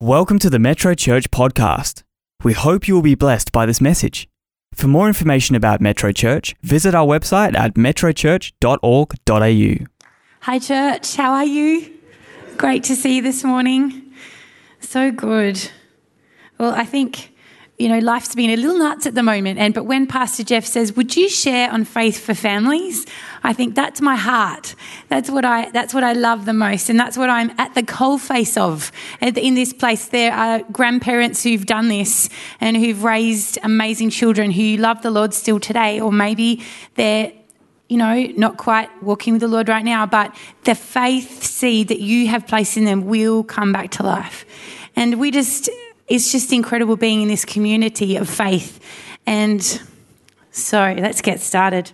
Welcome to the Metro Church podcast. We hope you will be blessed by this message. For more information about Metro Church, visit our website at metrochurch.org.au. Hi, church. How are you? Great to see you this morning. So good. Well, I think you know life's been a little nuts at the moment, and but when Pastor Jeff says, "Would you share on faith for families?" I think that's my heart. That's what I that's what I love the most, and that's what I'm at the coalface of. In this place, there are grandparents who've done this and who've raised amazing children who love the Lord still today, or maybe they're you know, not quite walking with the Lord right now, but the faith seed that you have placed in them will come back to life. And we just, it's just incredible being in this community of faith. And so let's get started.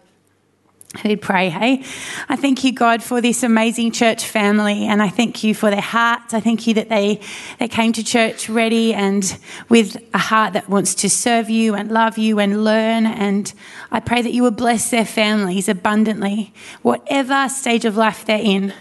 Who'd pray, hey? I thank you, God, for this amazing church family, and I thank you for their hearts. I thank you that they, they came to church ready and with a heart that wants to serve you and love you and learn. And I pray that you will bless their families abundantly, whatever stage of life they're in,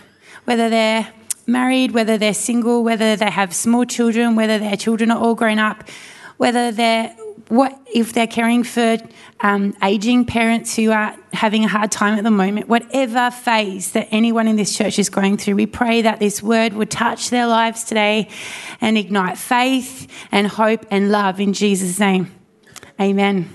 whether they're married, whether they're single, whether they have small children, whether their children are all grown up, whether they're what if they're caring for um, aging parents who are having a hard time at the moment, whatever phase that anyone in this church is going through, we pray that this word would touch their lives today and ignite faith and hope and love in Jesus' name. Amen.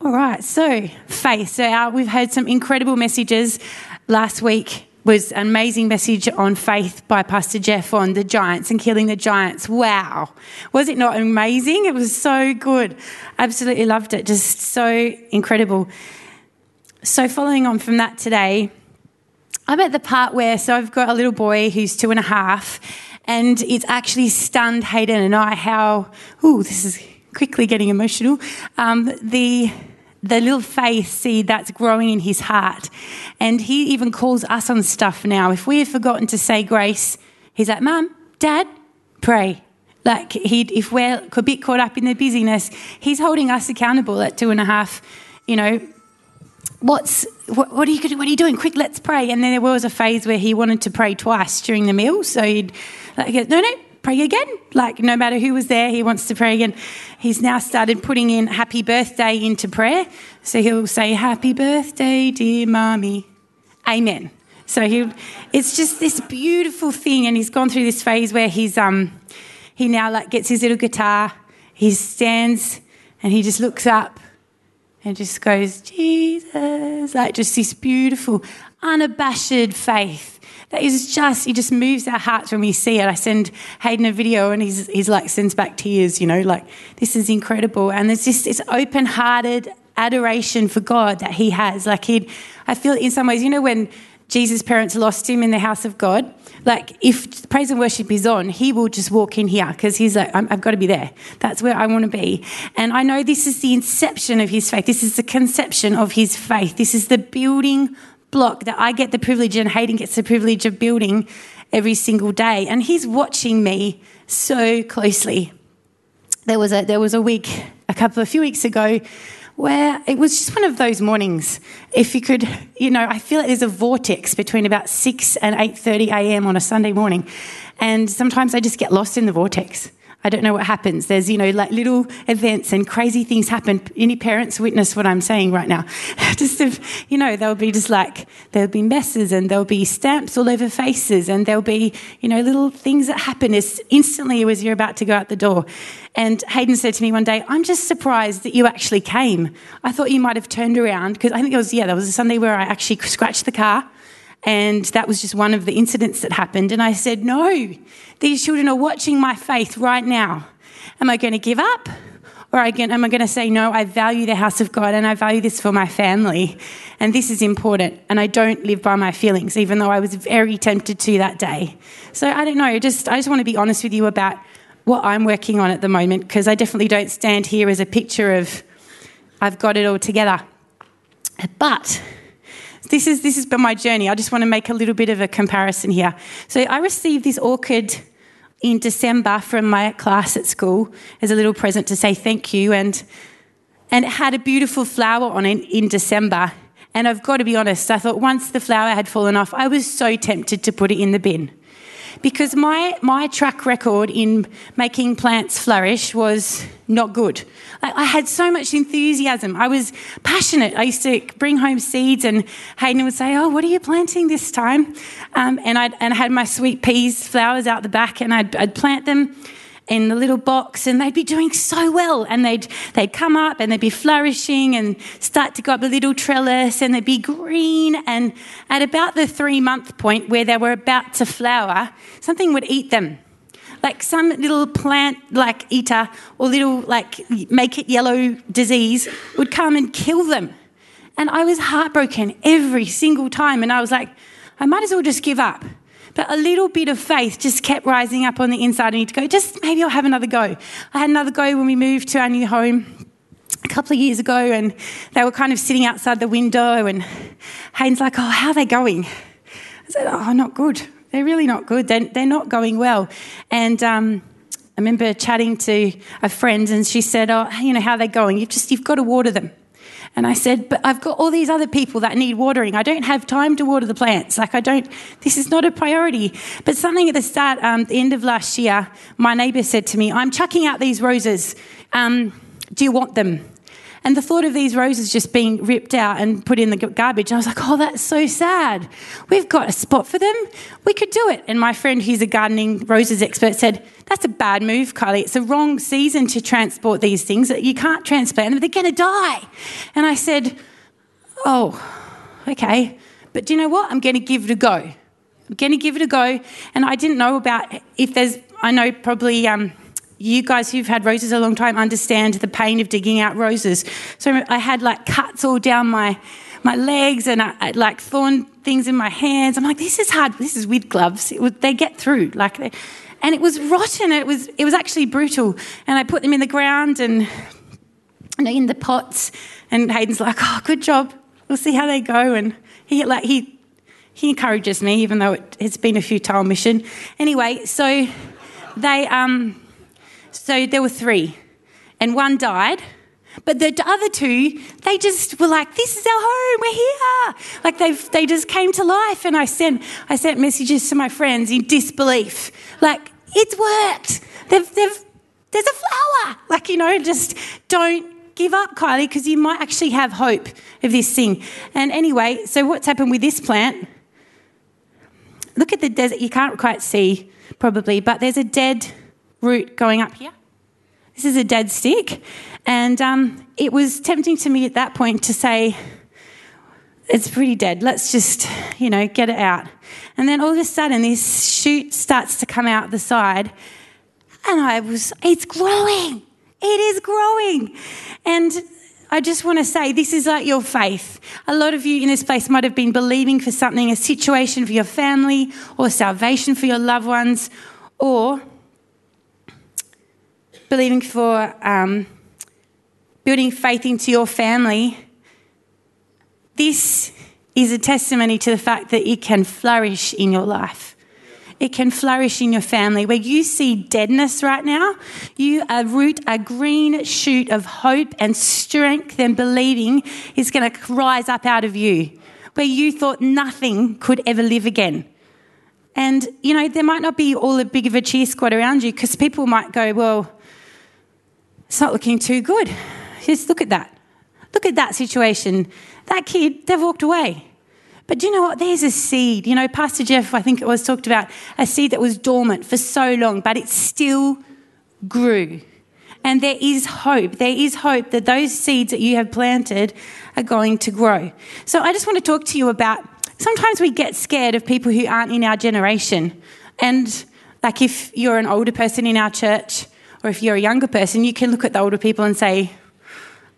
All right, so faith. So uh, we've heard some incredible messages last week was an amazing message on faith by Pastor Jeff on the giants and killing the giants. Wow. Was it not amazing? It was so good. Absolutely loved it. Just so incredible. So, following on from that today, I'm at the part where, so I've got a little boy who's two and a half, and it's actually stunned Hayden and I how, oh, this is quickly getting emotional. Um, the the little faith seed that's growing in his heart. And he even calls us on stuff now. If we have forgotten to say grace, he's like, Mum, Dad, pray. Like he'd, if we're a bit caught up in the busyness, he's holding us accountable at two and a half. You know, what's what, what, are you what are you doing? Quick, let's pray. And then there was a phase where he wanted to pray twice during the meal. So he'd like, no, no, pray again. Like, no matter who was there, he wants to pray again. He's now started putting in happy birthday into prayer. So he'll say, Happy birthday, dear mommy. Amen. So he, it's just this beautiful thing. And he's gone through this phase where he's, um, he now like gets his little guitar, he stands and he just looks up and just goes, Jesus, like just this beautiful, unabashed faith that is just, he just moves our hearts when we see it. I send Hayden a video and he's, he's like, sends back tears, you know, like, this is incredible. And there's just this open hearted adoration for God that he has. Like, he I feel in some ways, you know, when Jesus' parents lost him in the house of God, like if praise and worship is on, he will just walk in here because he's like, i have got to be there. That's where I want to be. And I know this is the inception of his faith. This is the conception of his faith. This is the building block that I get the privilege and Hayden gets the privilege of building every single day. And he's watching me so closely. There was a, there was a week, a couple, a few weeks ago, where it was just one of those mornings. If you could, you know, I feel like there's a vortex between about 6 and 8.30 a.m. on a Sunday morning. And sometimes I just get lost in the vortex. I don't know what happens. There's, you know, like little events and crazy things happen. Any parents witness what I'm saying right now. just, if, you know, there'll be just like, there'll be messes and there'll be stamps all over faces and there'll be, you know, little things that happen as instantly as you're about to go out the door. And Hayden said to me one day, I'm just surprised that you actually came. I thought you might have turned around because I think it was, yeah, there was a Sunday where I actually scratched the car and that was just one of the incidents that happened. And I said, No, these children are watching my faith right now. Am I going to give up? Or am I going to say, no, I value the house of God and I value this for my family and this is important and I don't live by my feelings, even though I was very tempted to that day. So I don't know, just, I just want to be honest with you about what I'm working on at the moment because I definitely don't stand here as a picture of I've got it all together. But this is this has been my journey. I just want to make a little bit of a comparison here. So I received this orchid in December from my class at school as a little present to say thank you, and and it had a beautiful flower on it in December. And I've got to be honest, I thought once the flower had fallen off, I was so tempted to put it in the bin because my, my track record in making plants flourish was not good. I, I had so much enthusiasm. I was passionate. I used to bring home seeds, and Hayden would say, Oh, what are you planting this time? Um, and, I'd, and I had my sweet peas flowers out the back, and I'd, I'd plant them in the little box and they'd be doing so well. And they'd they'd come up and they'd be flourishing and start to go up a little trellis and they'd be green. And at about the three month point where they were about to flower something would eat them. Like some little plant like eater or little like make it yellow disease would come and kill them. And i was heartbroken every single time. And i was like i might as well just give up but a little bit of faith just kept rising up on the inside of me to go, just maybe I'll have another go. I had another go when we moved to our new home a couple of years ago, and they were kind of sitting outside the window, and Hayden's like, Oh, how are they going? I said, Oh, not good. They're really not good. They're, they're not going well. And um, I remember chatting to a friend, and she said, Oh, you know, how are they going? You've just, you've got to water them. And I said, But I've got all these other people that need watering. I don't have time to water the plants. Like, I don't, this is not a priority. But something at the start, um, the end of last year, my neighbour said to me, I'm chucking out these roses. Um, do you want them? And the thought of these roses just being ripped out and put in the garbage, I was like, oh, that's so sad. We've got a spot for them. We could do it. And my friend, who's a gardening roses expert, said, that's a bad move, Kylie. It's the wrong season to transport these things. You can't transplant them, they're going to die. And I said, oh, okay. But do you know what? I'm going to give it a go. I'm going to give it a go. And I didn't know about if there's, I know probably. Um, you guys who've had roses a long time understand the pain of digging out roses. So I had like cuts all down my my legs and I, I like thorn things in my hands. I'm like, this is hard. This is with gloves. Was, they get through. Like, they, and it was rotten. It was it was actually brutal. And I put them in the ground and in the pots. And Hayden's like, oh, good job. We'll see how they go. And he like he he encourages me, even though it, has been a futile mission. Anyway, so they um so there were three, and one died. But the other two, they just were like, "This is our home. We're here." Like they they just came to life. And I sent I sent messages to my friends in disbelief, like it's worked. They've they've there's a flower. Like you know, just don't give up, Kylie, because you might actually have hope of this thing. And anyway, so what's happened with this plant? Look at the desert. You can't quite see probably, but there's a dead root going up here. This is a dead stick. And um, it was tempting to me at that point to say, it's pretty dead. Let's just, you know, get it out. And then all of a sudden, this shoot starts to come out the side. And I was, it's growing. It is growing. And I just want to say this is like your faith. A lot of you in this place might have been believing for something, a situation for your family, or salvation for your loved ones, or believing for um, building faith into your family, this is a testimony to the fact that it can flourish in your life. It can flourish in your family. Where you see deadness right now, you root a green shoot of hope and strength and believing is going to rise up out of you. Where you thought nothing could ever live again. And, you know, there might not be all a big of a cheer squad around you because people might go, well, it's not looking too good. Just look at that. Look at that situation. That kid, they've walked away. But do you know what? There's a seed. You know, Pastor Jeff, I think it was talked about a seed that was dormant for so long, but it still grew. And there is hope. There is hope that those seeds that you have planted are going to grow. So I just want to talk to you about sometimes we get scared of people who aren't in our generation. And like if you're an older person in our church, or if you're a younger person, you can look at the older people and say,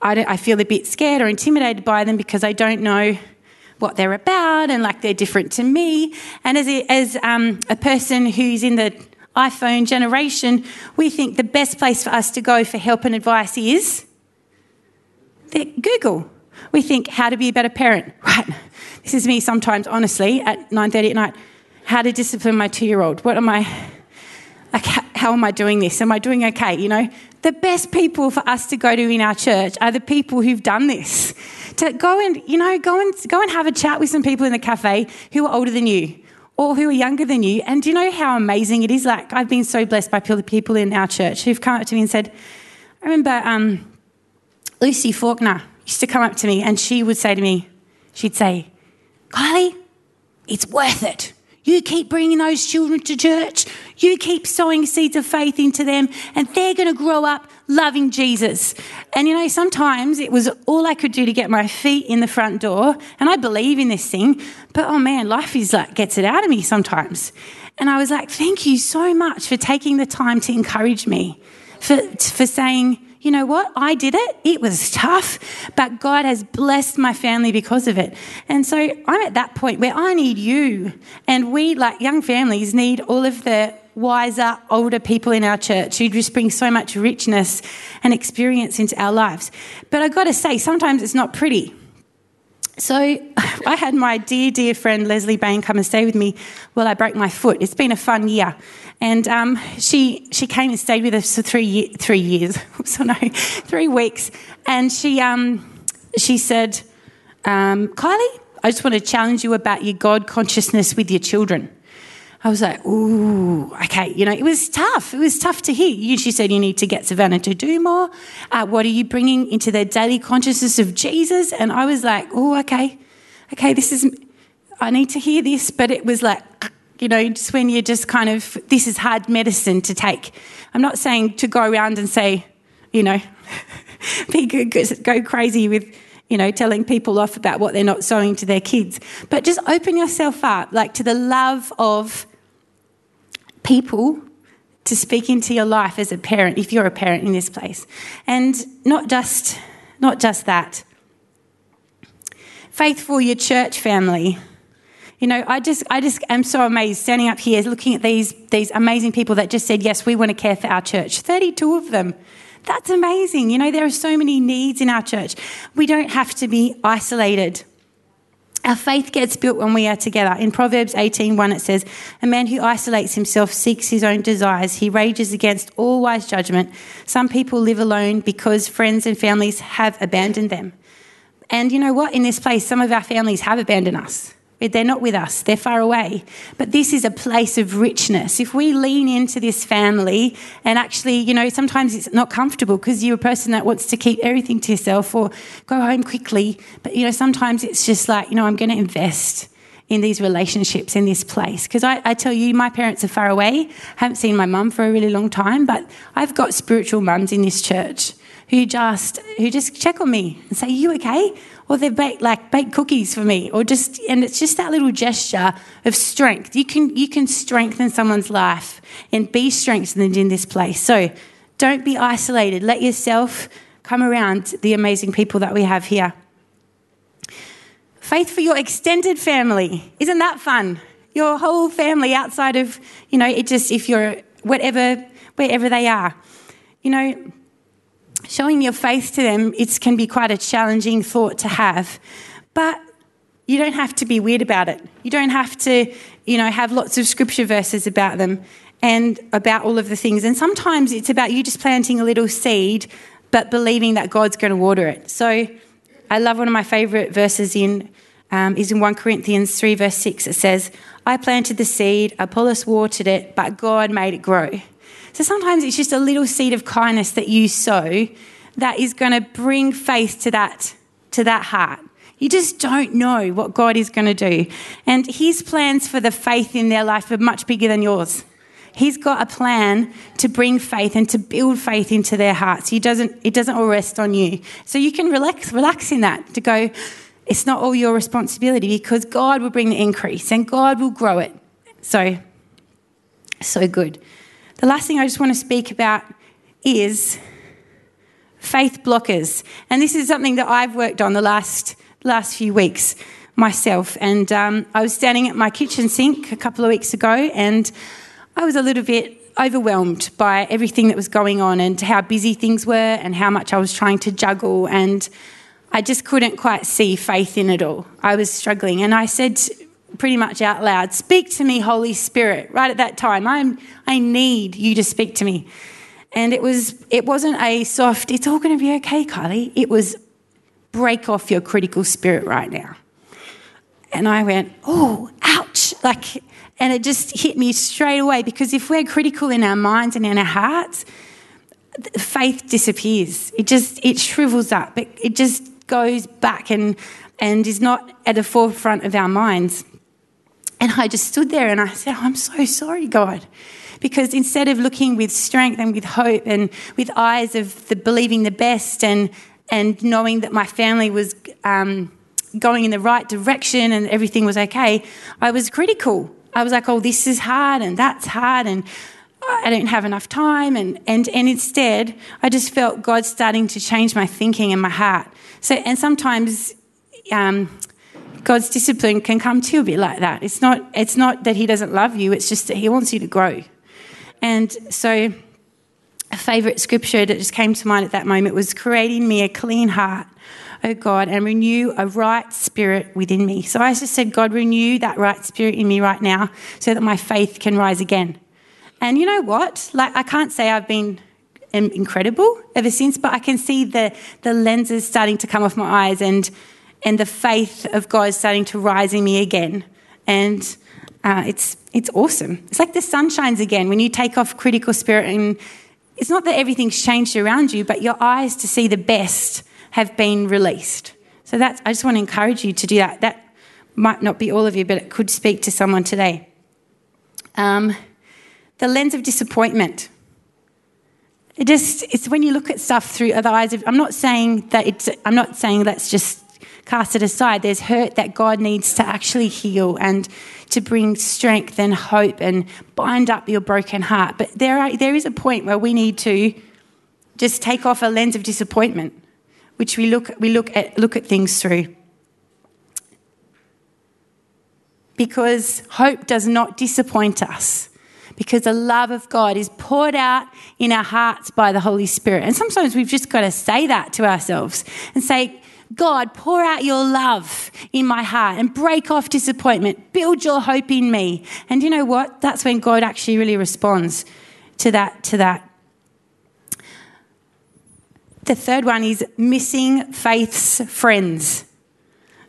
I, I feel a bit scared or intimidated by them because I don't know what they're about and like they're different to me. And as a, as um, a person who's in the iPhone generation, we think the best place for us to go for help and advice is Google. We think how to be a better parent. Right. This is me sometimes, honestly, at 9:30 at night. How to discipline my two-year-old. What am I? Like, how am I doing this? Am I doing okay? You know, the best people for us to go to in our church are the people who've done this. To go and, you know, go and go and have a chat with some people in the cafe who are older than you or who are younger than you. And do you know how amazing it is? Like, I've been so blessed by people in our church who've come up to me and said, I remember um, Lucy Faulkner used to come up to me and she would say to me, she'd say, Kylie, it's worth it. You keep bringing those children to church. You keep sowing seeds of faith into them, and they're going to grow up loving Jesus. And you know, sometimes it was all I could do to get my feet in the front door, and I believe in this thing, but oh man, life is like gets it out of me sometimes. And I was like, thank you so much for taking the time to encourage me, for, for saying, you know what? I did it. It was tough, but God has blessed my family because of it. And so I'm at that point where I need you. And we, like young families, need all of the wiser, older people in our church who just bring so much richness and experience into our lives. But I've got to say, sometimes it's not pretty. So I had my dear, dear friend Leslie Bain come and stay with me while I broke my foot. It's been a fun year. And um, she, she came and stayed with us for three, three years, so no, three weeks. And she, um, she said, um, Kylie, I just want to challenge you about your God consciousness with your children. I was like, ooh, okay. You know, it was tough. It was tough to hear. She said, you need to get Savannah to do more. Uh, what are you bringing into their daily consciousness of Jesus? And I was like, oh, okay. Okay, this is, I need to hear this. But it was like, you know, just when you're just kind of, this is hard medicine to take. I'm not saying to go around and say, you know, be good, go crazy with, you know, telling people off about what they're not sowing to their kids. But just open yourself up, like to the love of people to speak into your life as a parent, if you're a parent in this place. And not just, not just that. Faithful, your church family. You know, I just, I just am so amazed standing up here looking at these, these amazing people that just said, yes, we want to care for our church. 32 of them. That's amazing. You know, there are so many needs in our church. We don't have to be isolated. Our faith gets built when we are together. In Proverbs 18:1 it says, "A man who isolates himself seeks his own desires. He rages against all wise judgment. Some people live alone because friends and families have abandoned them." And you know what? In this place, some of our families have abandoned us. They're not with us, they're far away. But this is a place of richness. If we lean into this family, and actually, you know, sometimes it's not comfortable because you're a person that wants to keep everything to yourself or go home quickly. But, you know, sometimes it's just like, you know, I'm going to invest in these relationships in this place. Because I, I, tell you, my parents are far away. haven't seen my mum for a really long time, but I've got spiritual mums in this church who just who just check on me and say, "You okay?" Or they've baked like baked cookies for me or just and it's just that little gesture of strength. You can you can strengthen someone's life and be strengthened in this place. So don't be isolated. Let yourself come around the amazing people that we have here. Faith for your extended family. Isn't that fun? Your whole family outside of you know it just if you're whatever wherever they are. You know showing your faith to them, it can be quite a challenging thought to have. But you don't have to be weird about it. You don't have to, you know, have lots of scripture verses about them and about all of the things. And sometimes it's about you just planting a little seed, but believing that God's going to water it. So I love one of my favourite verses in um, is in 1 Corinthians 3, verse 6. It says, I planted the seed, Apollos watered it, but God made it grow. So sometimes it's just a little seed of kindness that you sow that is going to bring faith to that, to that heart. You just don't know what God is going to do. And His plans for the faith in their life are much bigger than yours. He's got a plan to bring faith and to build faith into their hearts. He doesn't, it doesn't all rest on you. So you can relax, relax in that to go, it's not all your responsibility because God will bring the increase and God will grow it. So, so good. The last thing I just want to speak about is faith blockers. And this is something that I've worked on the last, last few weeks myself. And um, I was standing at my kitchen sink a couple of weeks ago and I was a little bit overwhelmed by everything that was going on and how busy things were and how much I was trying to juggle. And I just couldn't quite see faith in it all. I was struggling. And I said pretty much out loud, Speak to me, Holy Spirit. Right at that time, I'm, I need you to speak to me. And it, was, it wasn't a soft, It's all going to be okay, Kylie. It was, Break off your critical spirit right now. And I went, Oh, ouch. Like, And it just hit me straight away because if we're critical in our minds and in our hearts, faith disappears. It just it shrivels up. It, it just goes back and and is not at the forefront of our minds. And I just stood there and I said, I'm so sorry, God. Because instead of looking with strength and with hope and with eyes of the believing the best and, and knowing that my family was um, going in the right direction and everything was okay, I was critical. I was like, oh, this is hard and that's hard and I don't have enough time. And, and, and instead, I just felt God starting to change my thinking and my heart. So, and sometimes um, God's discipline can come to you a bit like that. It's not, it's not that He doesn't love you, it's just that He wants you to grow. And so, a favourite scripture that just came to mind at that moment was creating me a clean heart, O God, and renew a right spirit within me. So I just said, God, renew that right spirit in me right now so that my faith can rise again. And you know what? Like, I can't say I've been incredible ever since, but I can see the, the lenses starting to come off my eyes and and the faith of God is starting to rise in me again. And uh, it's, it's awesome. It's like the sun shines again when you take off critical spirit. And it's not that everything's changed around you, but your eyes to see the best have been released. So that's, I just want to encourage you to do that. That might not be all of you, but it could speak to someone today. Um, the lens of disappointment. It just, it's when you look at stuff through the eyes of, I'm not saying that it's, I'm not saying let's just cast it aside. There's hurt that God needs to actually heal and to bring strength and hope and bind up your broken heart. But there, are, there is a point where we need to just take off a lens of disappointment, which we look, we look, at, look at things through. Because hope does not disappoint us because the love of God is poured out in our hearts by the Holy Spirit. And sometimes we've just got to say that to ourselves and say, God, pour out your love in my heart and break off disappointment. Build your hope in me. And you know what? That's when God actually really responds to that, to that. The third one is missing faith's friends.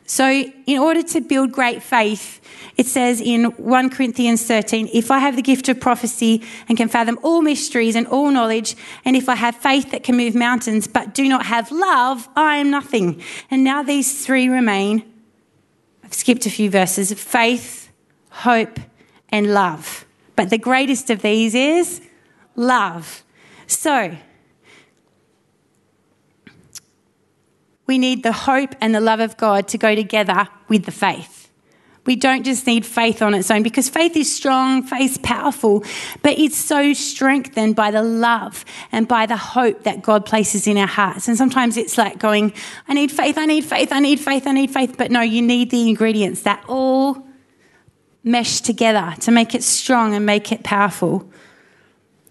So, in order to build great faith, it says in 1 Corinthians 13, if I have the gift of prophecy and can fathom all mysteries and all knowledge, and if I have faith that can move mountains but do not have love, I am nothing. And now these three remain. I've skipped a few verses faith, hope, and love. But the greatest of these is love. So, we need the hope and the love of God to go together with the faith. We don't just need faith on its own because faith is strong, faith's powerful, but it's so strengthened by the love and by the hope that God places in our hearts. And sometimes it's like going, I need faith, I need faith, I need faith, I need faith. But no, you need the ingredients that all mesh together to make it strong and make it powerful.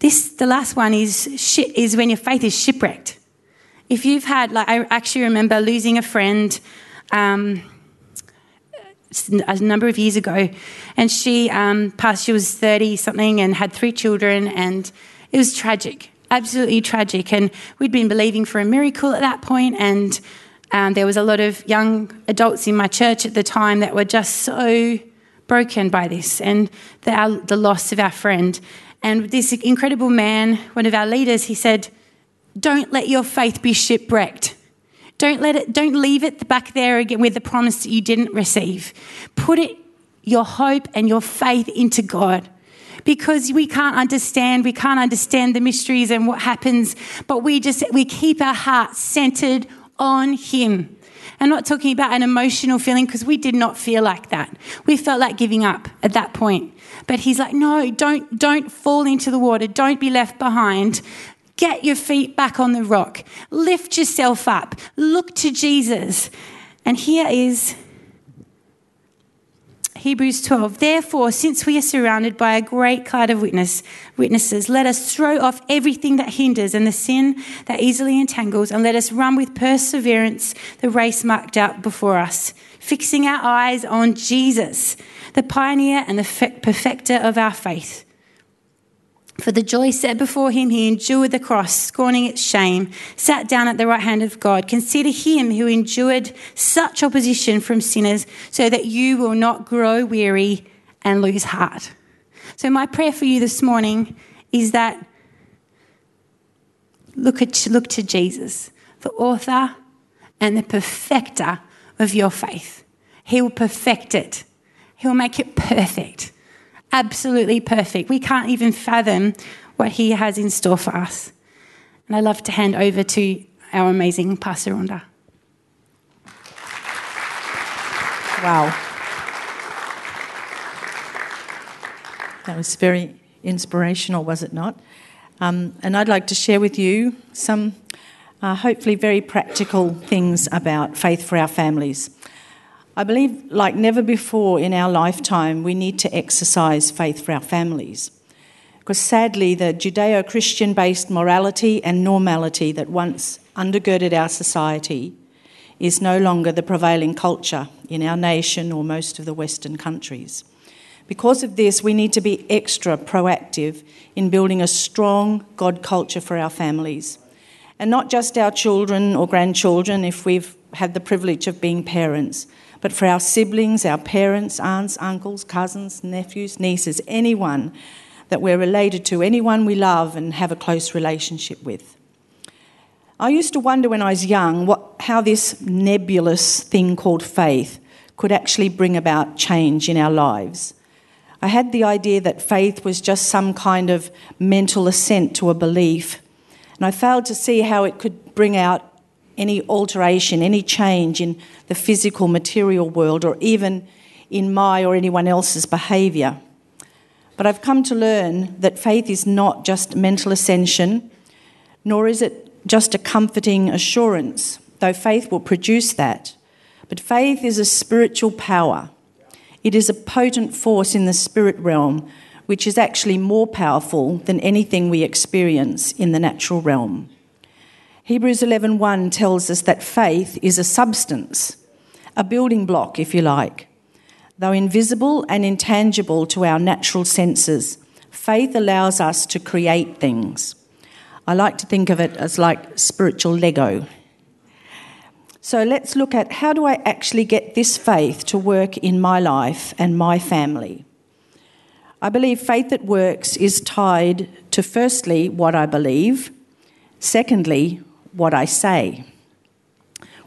This, the last one is, is when your faith is shipwrecked. If you've had, like, I actually remember losing a friend. Um, a number of years ago, and she um, passed. She was thirty something and had three children, and it was tragic, absolutely tragic. And we'd been believing for a miracle at that point, and um, there was a lot of young adults in my church at the time that were just so broken by this and the, our, the loss of our friend. And this incredible man, one of our leaders, he said, "Don't let your faith be shipwrecked." Don't let it, don't leave it back there again with the promise that you didn't receive. Put it, your hope and your faith into God. Because we can't understand, we can't understand the mysteries and what happens, but we just, we keep our hearts centered on Him. I'm not talking about an emotional feeling because we did not feel like that. We felt like giving up at that point. But he's like, no, don't, don't fall into the water. Don't be left behind. Get your feet back on the rock. Lift yourself up. Look to Jesus. And here is Hebrews 12. Therefore, since we are surrounded by a great cloud of witness, witnesses, let us throw off everything that hinders and the sin that easily entangles, and let us run with perseverance the race marked out before us, fixing our eyes on Jesus, the pioneer and the perfecter of our faith for the joy set before him, he endured the cross, scorning its shame, sat down at the right hand of God. Consider him who endured such opposition from sinners, so that you will not grow weary and lose heart. So, my prayer for you this morning is that look, at, look to Jesus, the author and the perfecter of your faith. He will perfect it, He will make it perfect, absolutely perfect. We can't even fathom what He has in store for us. And I love to hand over to our amazing Pastor Rhonda. Wow. That was very inspirational, was it not? Um, and I'd like to share with you some uh, hopefully very practical things about faith for our families. I believe, like never before in our lifetime, we need to exercise faith for our families. Because sadly, the Judeo Christian based morality and normality that once undergirded our society is no longer the prevailing culture in our nation or most of the Western countries. Because of this, we need to be extra proactive in building a strong God culture for our families. And not just our children or grandchildren, if we've had the privilege of being parents, but for our siblings, our parents, aunts, uncles, cousins, nephews, nieces, anyone that we're related to, anyone we love and have a close relationship with. I used to wonder when I was young what, how this nebulous thing called faith could actually bring about change in our lives. I had the idea that faith was just some kind of mental assent to a belief, and I failed to see how it could bring out any alteration, any change in the physical material world, or even in my or anyone else's behaviour. But I've come to learn that faith is not just mental ascension, nor is it just a comforting assurance, though faith will produce that. But faith is a spiritual power. It is a potent force in the spirit realm, which is actually more powerful than anything we experience in the natural realm. Hebrews 11:1 tells us that faith is a substance, a building block if you like. Though invisible and intangible to our natural senses, faith allows us to create things. I like to think of it as like spiritual Lego. So let's look at how do I actually get this faith to work in my life and my family. I believe faith that works is tied to firstly what I believe, secondly what I say.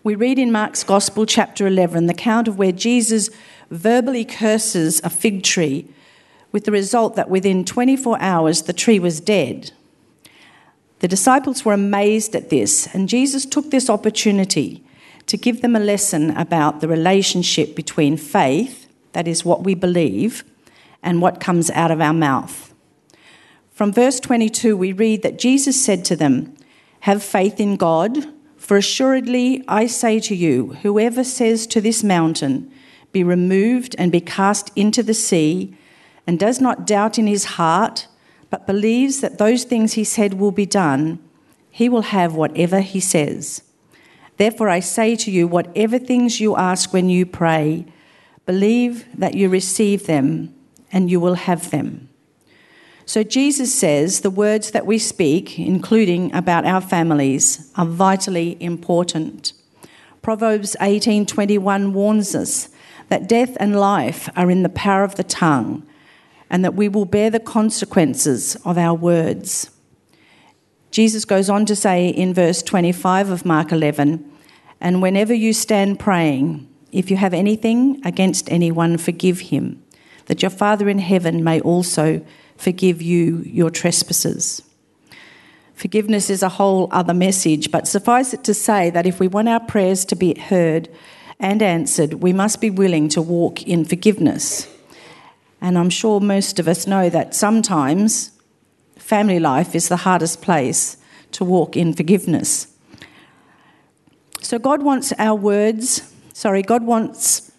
We read in Mark's Gospel, chapter 11, the account of where Jesus verbally curses a fig tree, with the result that within 24 hours the tree was dead. The disciples were amazed at this, and Jesus took this opportunity to give them a lesson about the relationship between faith, that is what we believe, and what comes out of our mouth. From verse 22, we read that Jesus said to them, Have faith in God, for assuredly I say to you, whoever says to this mountain, Be removed and be cast into the sea, and does not doubt in his heart, but believes that those things he said will be done, he will have whatever he says. Therefore, I say to you, whatever things you ask when you pray, believe that you receive them and you will have them. So, Jesus says the words that we speak, including about our families, are vitally important. Proverbs 18:21 warns us that death and life are in the power of the tongue and that we will bear the consequences of our words. Jesus goes on to say in verse 25 of Mark 11, and whenever you stand praying, if you have anything against anyone, forgive him, that your Father in heaven may also forgive you your trespasses. Forgiveness is a whole other message, but suffice it to say that if we want our prayers to be heard and answered, we must be willing to walk in forgiveness. And I'm sure most of us know that sometimes family life is the hardest place to walk in forgiveness. So God wants our words, sorry, God wants,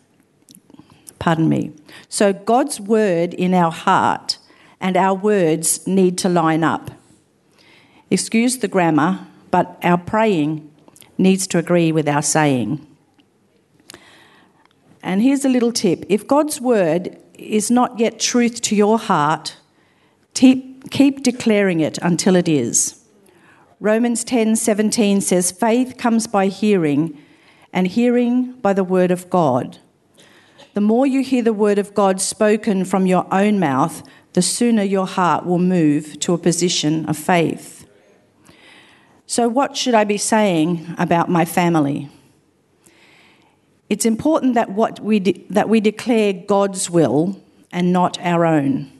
pardon me. So God's word in our heart and our words need to line up. Excuse the grammar, but our praying needs to agree with our saying. And here's a little tip if God's word is not yet truth to your heart, keep, keep declaring it until it is. Romans 10:17 says faith comes by hearing and hearing by the word of God. The more you hear the word of God spoken from your own mouth, the sooner your heart will move to a position of faith. So, what should I be saying about my family? It's important that, what we de- that we declare God's will and not our own.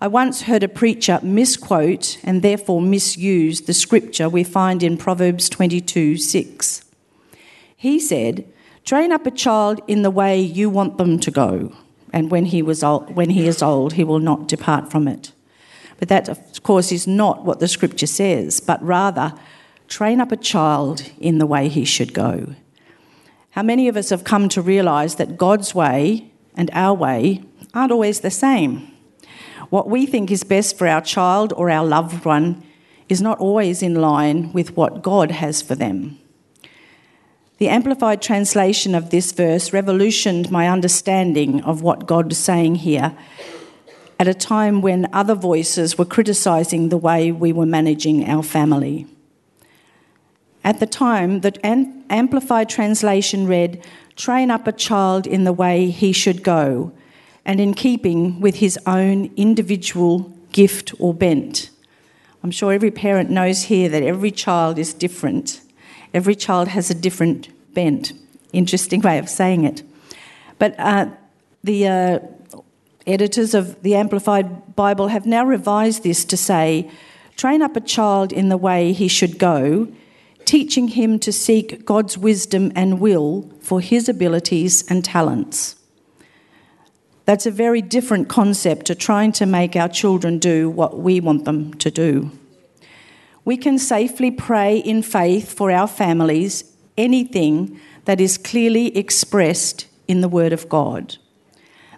I once heard a preacher misquote and therefore misuse the scripture we find in Proverbs 22 6. He said, Train up a child in the way you want them to go, and when he, was old, when he is old, he will not depart from it. But that, of course, is not what the scripture says, but rather, train up a child in the way he should go. How many of us have come to realise that God's way and our way aren't always the same? What we think is best for our child or our loved one is not always in line with what God has for them. The Amplified translation of this verse revolutioned my understanding of what God is saying here at a time when other voices were criticising the way we were managing our family. At the time, the Amplified translation read, Train up a child in the way he should go, and in keeping with his own individual gift or bent. I'm sure every parent knows here that every child is different. Every child has a different bent. Interesting way of saying it. But uh, the uh, editors of the Amplified Bible have now revised this to say train up a child in the way he should go, teaching him to seek God's wisdom and will for his abilities and talents. That's a very different concept to trying to make our children do what we want them to do. We can safely pray in faith for our families anything that is clearly expressed in the Word of God.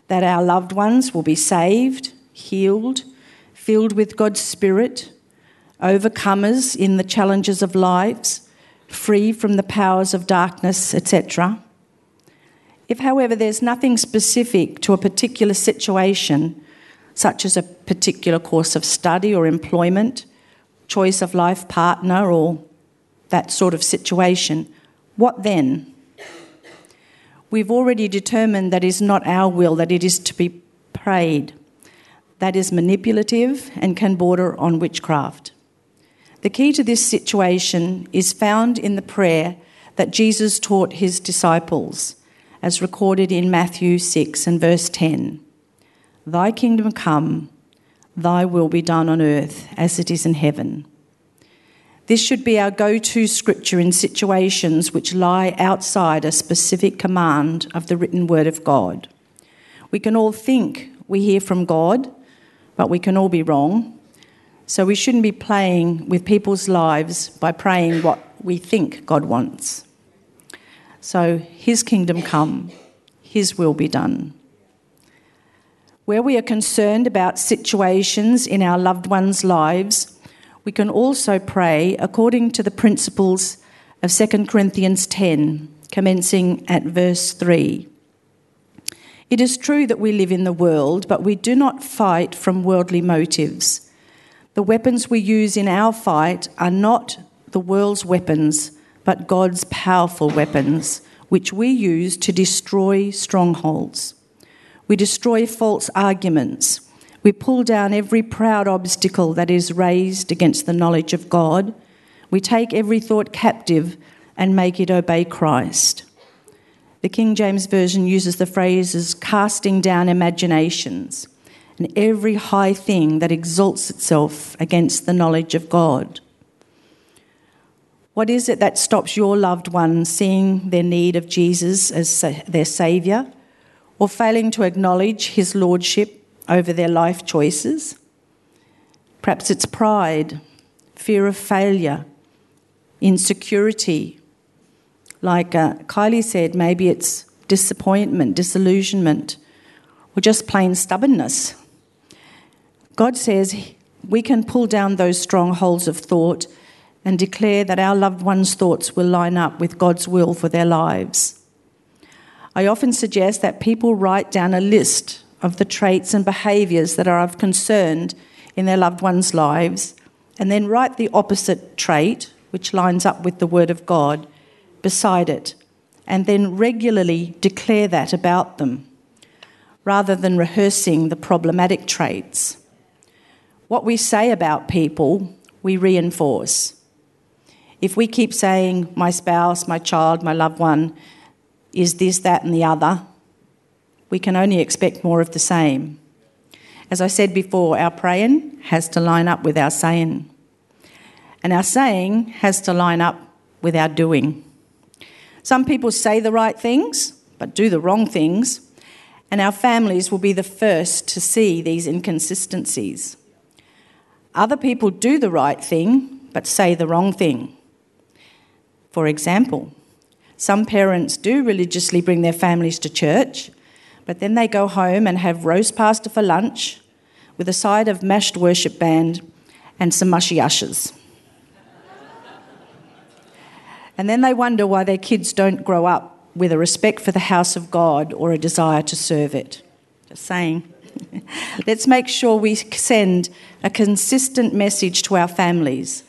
That our loved ones will be saved, healed, filled with God's Spirit, overcomers in the challenges of lives, free from the powers of darkness, etc. If, however, there's nothing specific to a particular situation, such as a particular course of study or employment, choice of life partner, or that sort of situation, what then? We've already determined that is not our will, that it is to be prayed. That is manipulative and can border on witchcraft. The key to this situation is found in the prayer that Jesus taught his disciples as recorded in Matthew 6 and verse 10. Thy kingdom come, thy will be done on earth as it is in heaven. This should be our go to scripture in situations which lie outside a specific command of the written word of God. We can all think we hear from God, but we can all be wrong. So we shouldn't be playing with people's lives by praying what we think God wants. So, His kingdom come, His will be done. Where we are concerned about situations in our loved ones' lives, we can also pray according to the principles of 2 Corinthians 10, commencing at verse 3. It is true that we live in the world, but we do not fight from worldly motives. The weapons we use in our fight are not the world's weapons but God's powerful weapons, which we use to destroy strongholds. We destroy false arguments. We pull down every proud obstacle that is raised against the knowledge of God. We take every thought captive and make it obey Christ. The King James Version uses the phrases casting down imaginations and every high thing that exalts itself against the knowledge of God. What is it that stops your loved one seeing their need of Jesus as their Saviour or failing to acknowledge His Lordship over their life choices? Perhaps it's pride, fear of failure, insecurity. Like uh, Kylie said, maybe it's disappointment, disillusionment, or just plain stubbornness. God says we can pull down those strongholds of thought and declare that our loved ones' thoughts will line up with God's will for their lives. I often suggest that people write down a list of the traits and behaviours that are of concern in their loved ones' lives, and then write the opposite trait, which lines up with the Word of God, beside it, and then regularly declare that about them. rather than rehearsing the problematic traits. What we say about people, we reinforce. If we keep saying, my spouse, my child, my loved one is this, that, and the other, we can only expect more of the same. As I said before, our praying has to line up with our saying, and our saying has to line up with our doing. Some people say the right things, but do the wrong things, and our families will be the first to see these inconsistencies. Other people do the right thing, but say the wrong thing. For example, some parents do religiously bring their families to church, but then they go home and have roast pastor for lunch with a side of mashed worship band and some mushy ushers. and then they wonder why their kids don't grow up with a respect for the house of God or a desire to serve it. Just saying. Let's make sure we send a consistent message to our families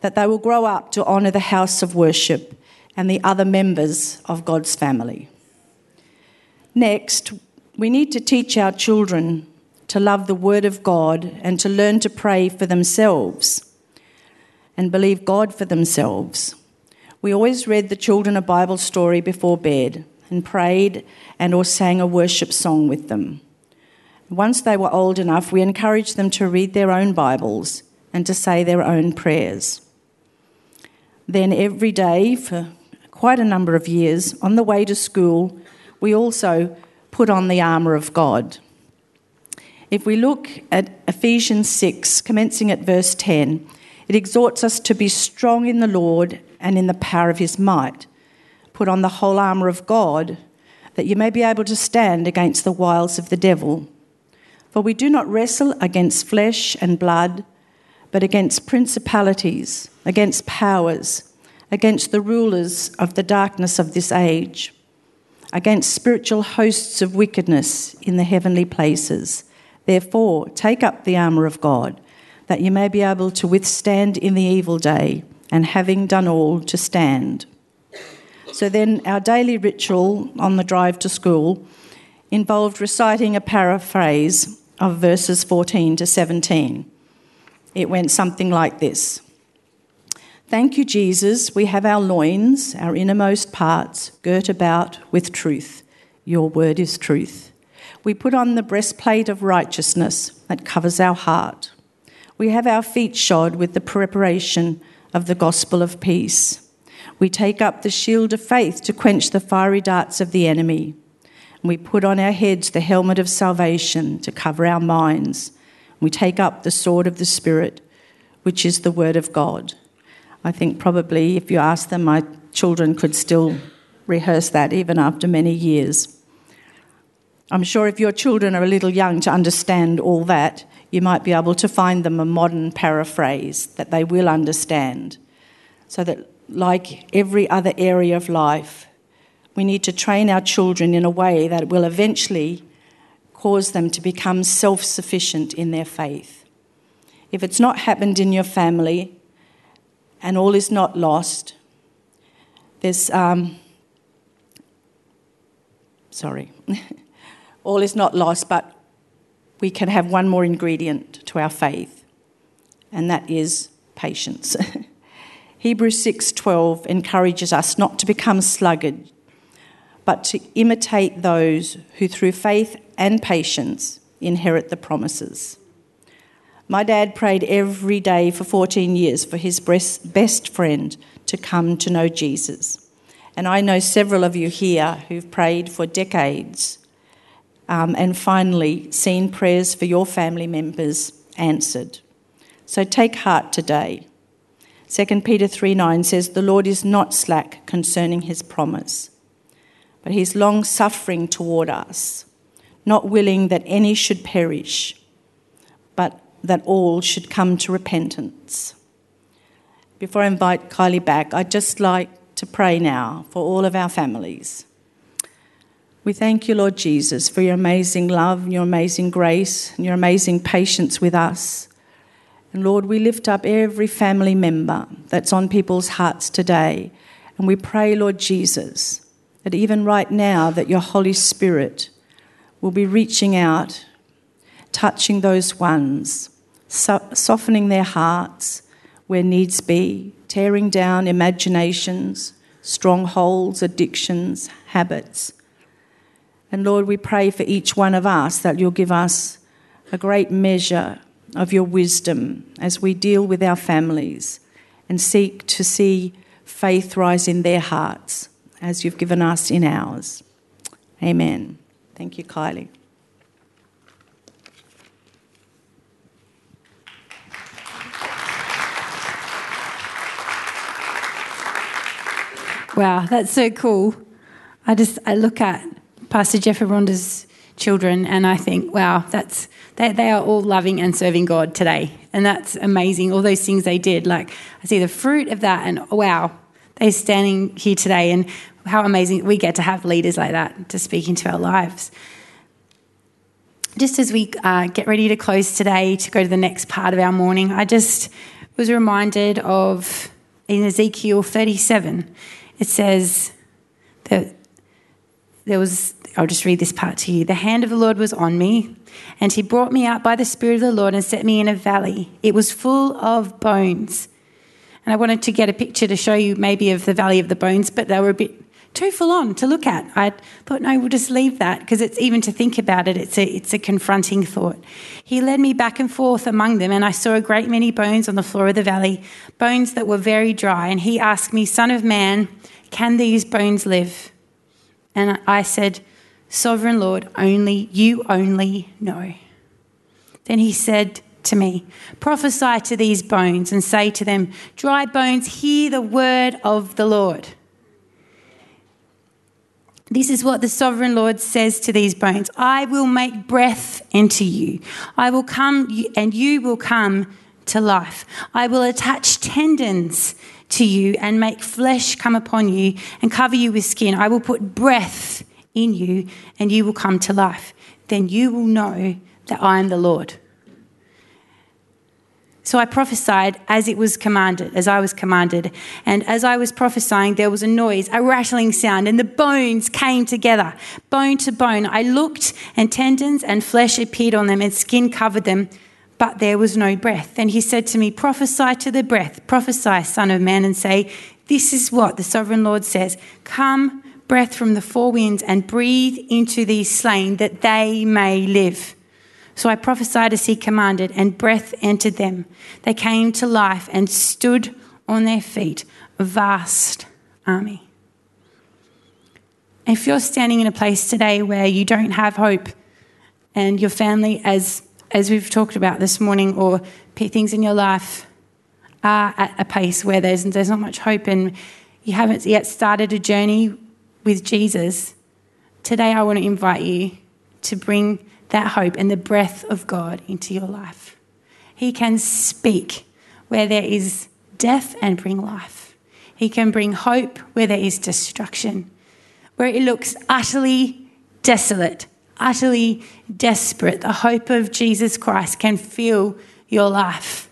that they will grow up to honour the house of worship and the other members of God's family. Next, we need to teach our children to love the Word of God and to learn to pray for themselves and believe God for themselves. We always read the children a Bible story before bed and prayed and or sang a worship song with them. Once they were old enough, we encouraged them to read their own Bibles and to say their own prayers. Then, every day for quite a number of years, on the way to school, we also put on the armour of God. If we look at Ephesians 6, commencing at verse 10, it exhorts us to be strong in the Lord and in the power of his might. Put on the whole armour of God, that you may be able to stand against the wiles of the devil. For we do not wrestle against flesh and blood but against principalities, against powers, against the rulers of the darkness of this age, against spiritual hosts of wickedness in the heavenly places. Therefore, take up the armour of God, that you may be able to withstand in the evil day, and having done all, to stand. So then, our daily ritual on the drive to school involved reciting a paraphrase of verses 14 to 17. It went something like this Thank you, Jesus. We have our loins, our innermost parts, girt about with truth. Your word is truth. We put on the breastplate of righteousness that covers our heart. We have our feet shod with the preparation of the gospel of peace. We take up the shield of faith to quench the fiery darts of the enemy. We put on our heads the helmet of salvation to cover our minds we take up the sword of the Spirit, which is the Word of God. I think probably if you ask them, my children could still rehearse that even after many years. I'm sure if your children are a little young to understand all that, you might be able to find them a modern paraphrase that they will understand. So that, like every other area of life, we need to train our children in a way that will eventually cause them to become self sufficient in their faith. If it's not happened in your family and all is not lost, there's, um, sorry, all is not lost, but we can have one more ingredient to our faith, and that is patience. Hebrews 6:12 encourages us not to become sluggard, but to imitate those who through faith and patience inherit the promises. My dad prayed every day for 14 years for his best friend to come to know Jesus. And I know several of you here who've prayed for decades um, and finally seen prayers for your family members answered. So take heart today. 2 Peter 3 9 says, The Lord is not slack concerning his promise, but he's long suffering toward us not willing that any should perish, that all should come to repentance. Before I invite Kylie back, I'd just like to pray now for all of our families. We thank you, Lord Jesus, for your amazing love, and your amazing grace, and your amazing patience with us. And Lord, we lift up every family member that's on people's hearts today. And we pray, Lord Jesus, that even right now that your Holy Spirit will be reaching out, touching those ones, so- softening their hearts where needs be, tearing down imaginations, strongholds, addictions, habits. And Lord, we pray for each one of us that you'll give us a great measure of your wisdom as we deal with our families and seek to see faith rise in their hearts as you've given us in ours. Amen. Thank you, Kylie. Wow, that's so cool. I just I look at Pastor Jeff and Rhonda's children and I think, wow, that's they, they are all loving and serving God today. And that's amazing. All those things they did. Like I see the fruit of that and wow, they're standing here today and how amazing we get to have leaders like that to speak into our lives. Just as we uh, get ready to close today to go to the next part of our morning, I just was reminded of in Ezekiel 37 it says that there was, I'll just read this part to you. The hand of the Lord was on me, and he brought me out by the Spirit of the Lord and set me in a valley. It was full of bones. And I wanted to get a picture to show you maybe of the valley of the bones, but they were a bit too full on to look at. I thought, no, we'll just leave that because it's even to think about it, it's a, it's a confronting thought. He led me back and forth among them, and I saw a great many bones on the floor of the valley, bones that were very dry. And he asked me, Son of man, can these bones live? And I said, Sovereign Lord, only you only know. Then he said to me, Prophesy to these bones and say to them, Dry bones, hear the word of the Lord. This is what the sovereign Lord says to these bones I will make breath into you. I will come, and you will come to life. I will attach tendons to you and make flesh come upon you and cover you with skin. I will put breath in you and you will come to life. Then you will know that I am the Lord. So I prophesied as it was commanded, as I was commanded. And as I was prophesying, there was a noise, a rattling sound, and the bones came together, bone to bone. I looked, and tendons and flesh appeared on them, and skin covered them but there was no breath. And he said to me, Prophesy to the breath, prophesy, Son of Man, and say, This is what the sovereign Lord says Come, breath from the four winds, and breathe into these slain, that they may live. So I prophesied as he commanded, and breath entered them. They came to life and stood on their feet, a vast army. If you're standing in a place today where you don't have hope and your family, as as we've talked about this morning, or things in your life are at a pace where there's, there's not much hope and you haven't yet started a journey with Jesus, today I want to invite you to bring that hope and the breath of God into your life. He can speak where there is death and bring life. He can bring hope where there is destruction, where it looks utterly desolate utterly desperate, the hope of Jesus Christ can fill your life.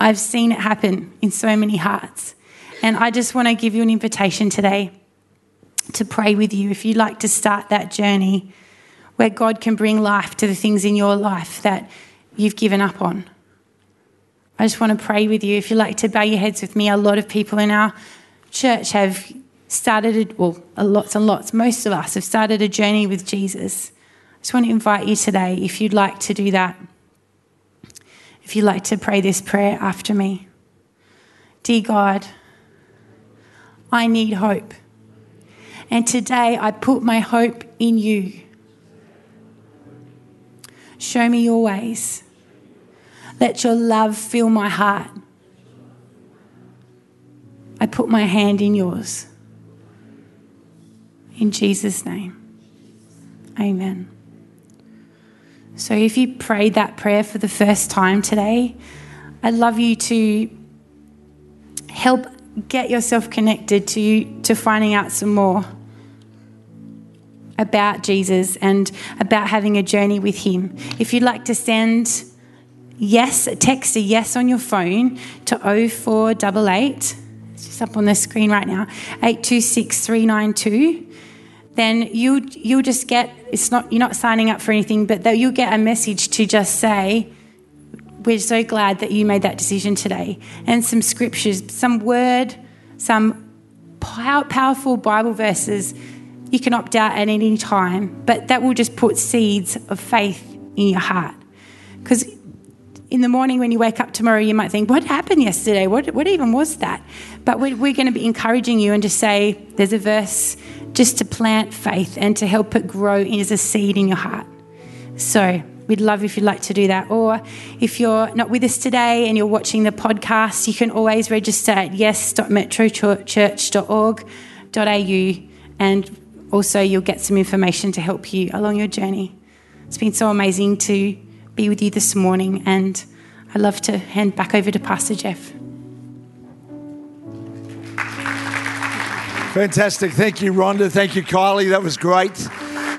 I've seen it happen in so many hearts. And I just want to give you an invitation today to pray with you if you'd like to start that journey where God can bring life to the things in your life that you've given up on. I just want to pray with you. If you'd like to bow your heads with me, a lot of people in our church have started, well, lots and lots, most of us have started a journey with Jesus. I just want to invite you today, if you'd like to do that, if you'd like to pray this prayer after me. Dear God, I need hope. And today I put my hope in you. Show me your ways. Let your love fill my heart. I put my hand in yours. In Jesus' name. Amen. So if you prayed that prayer for the first time today, I'd love you to help get yourself connected to, to finding out some more about Jesus and about having a journey with Him. If you'd like to send yes, text a yes on your phone to 0488, it's just up on the screen right now, 826392 then you you'll just get it's not you're not signing up for anything, but you'll get a message to just say, "We're so glad that you made that decision today," and some scriptures, some word, some powerful Bible verses. You can opt out at any time, but that will just put seeds of faith in your heart. Because in the morning when you wake up tomorrow, you might think, What happened yesterday? What, what even was that? But we're, we're going to be encouraging you and to say, There's a verse just to plant faith and to help it grow as a seed in your heart. So we'd love if you'd like to do that. Or if you're not with us today and you're watching the podcast, you can always register at yes.metrochurch.org.au and also you'll get some information to help you along your journey. It's been so amazing to be with you this morning, and I'd love to hand back over to Pastor Jeff. Fantastic. Thank you, Rhonda. Thank you, Kylie. That was great.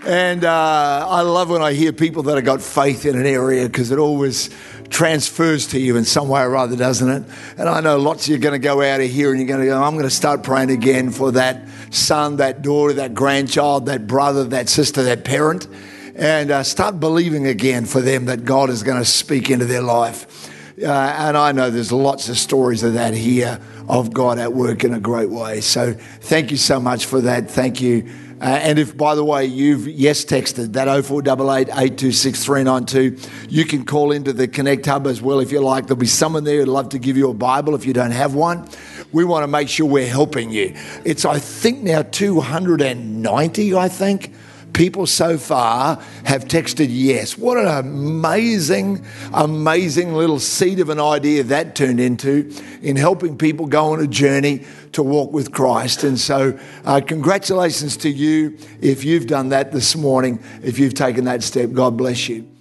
And uh, I love when I hear people that have got faith in an area because it always transfers to you in some way or other, doesn't it? And I know lots of you are going to go out of here and you're going to go, I'm going to start praying again for that son, that daughter, that grandchild, that brother, that sister, that parent and uh, start believing again for them that God is going to speak into their life. Uh, and I know there's lots of stories of that here of God at work in a great way. So thank you so much for that. Thank you. Uh, and if, by the way, you've yes texted that 0488 826 392, you can call into the Connect Hub as well if you like. There'll be someone there who'd love to give you a Bible if you don't have one. We want to make sure we're helping you. It's, I think, now 290, I think people so far have texted yes. What an amazing, amazing little seed of an idea that turned into in helping people go on a journey to walk with Christ. And so, uh, congratulations to you if you've done that this morning, if you've taken that step. God bless you.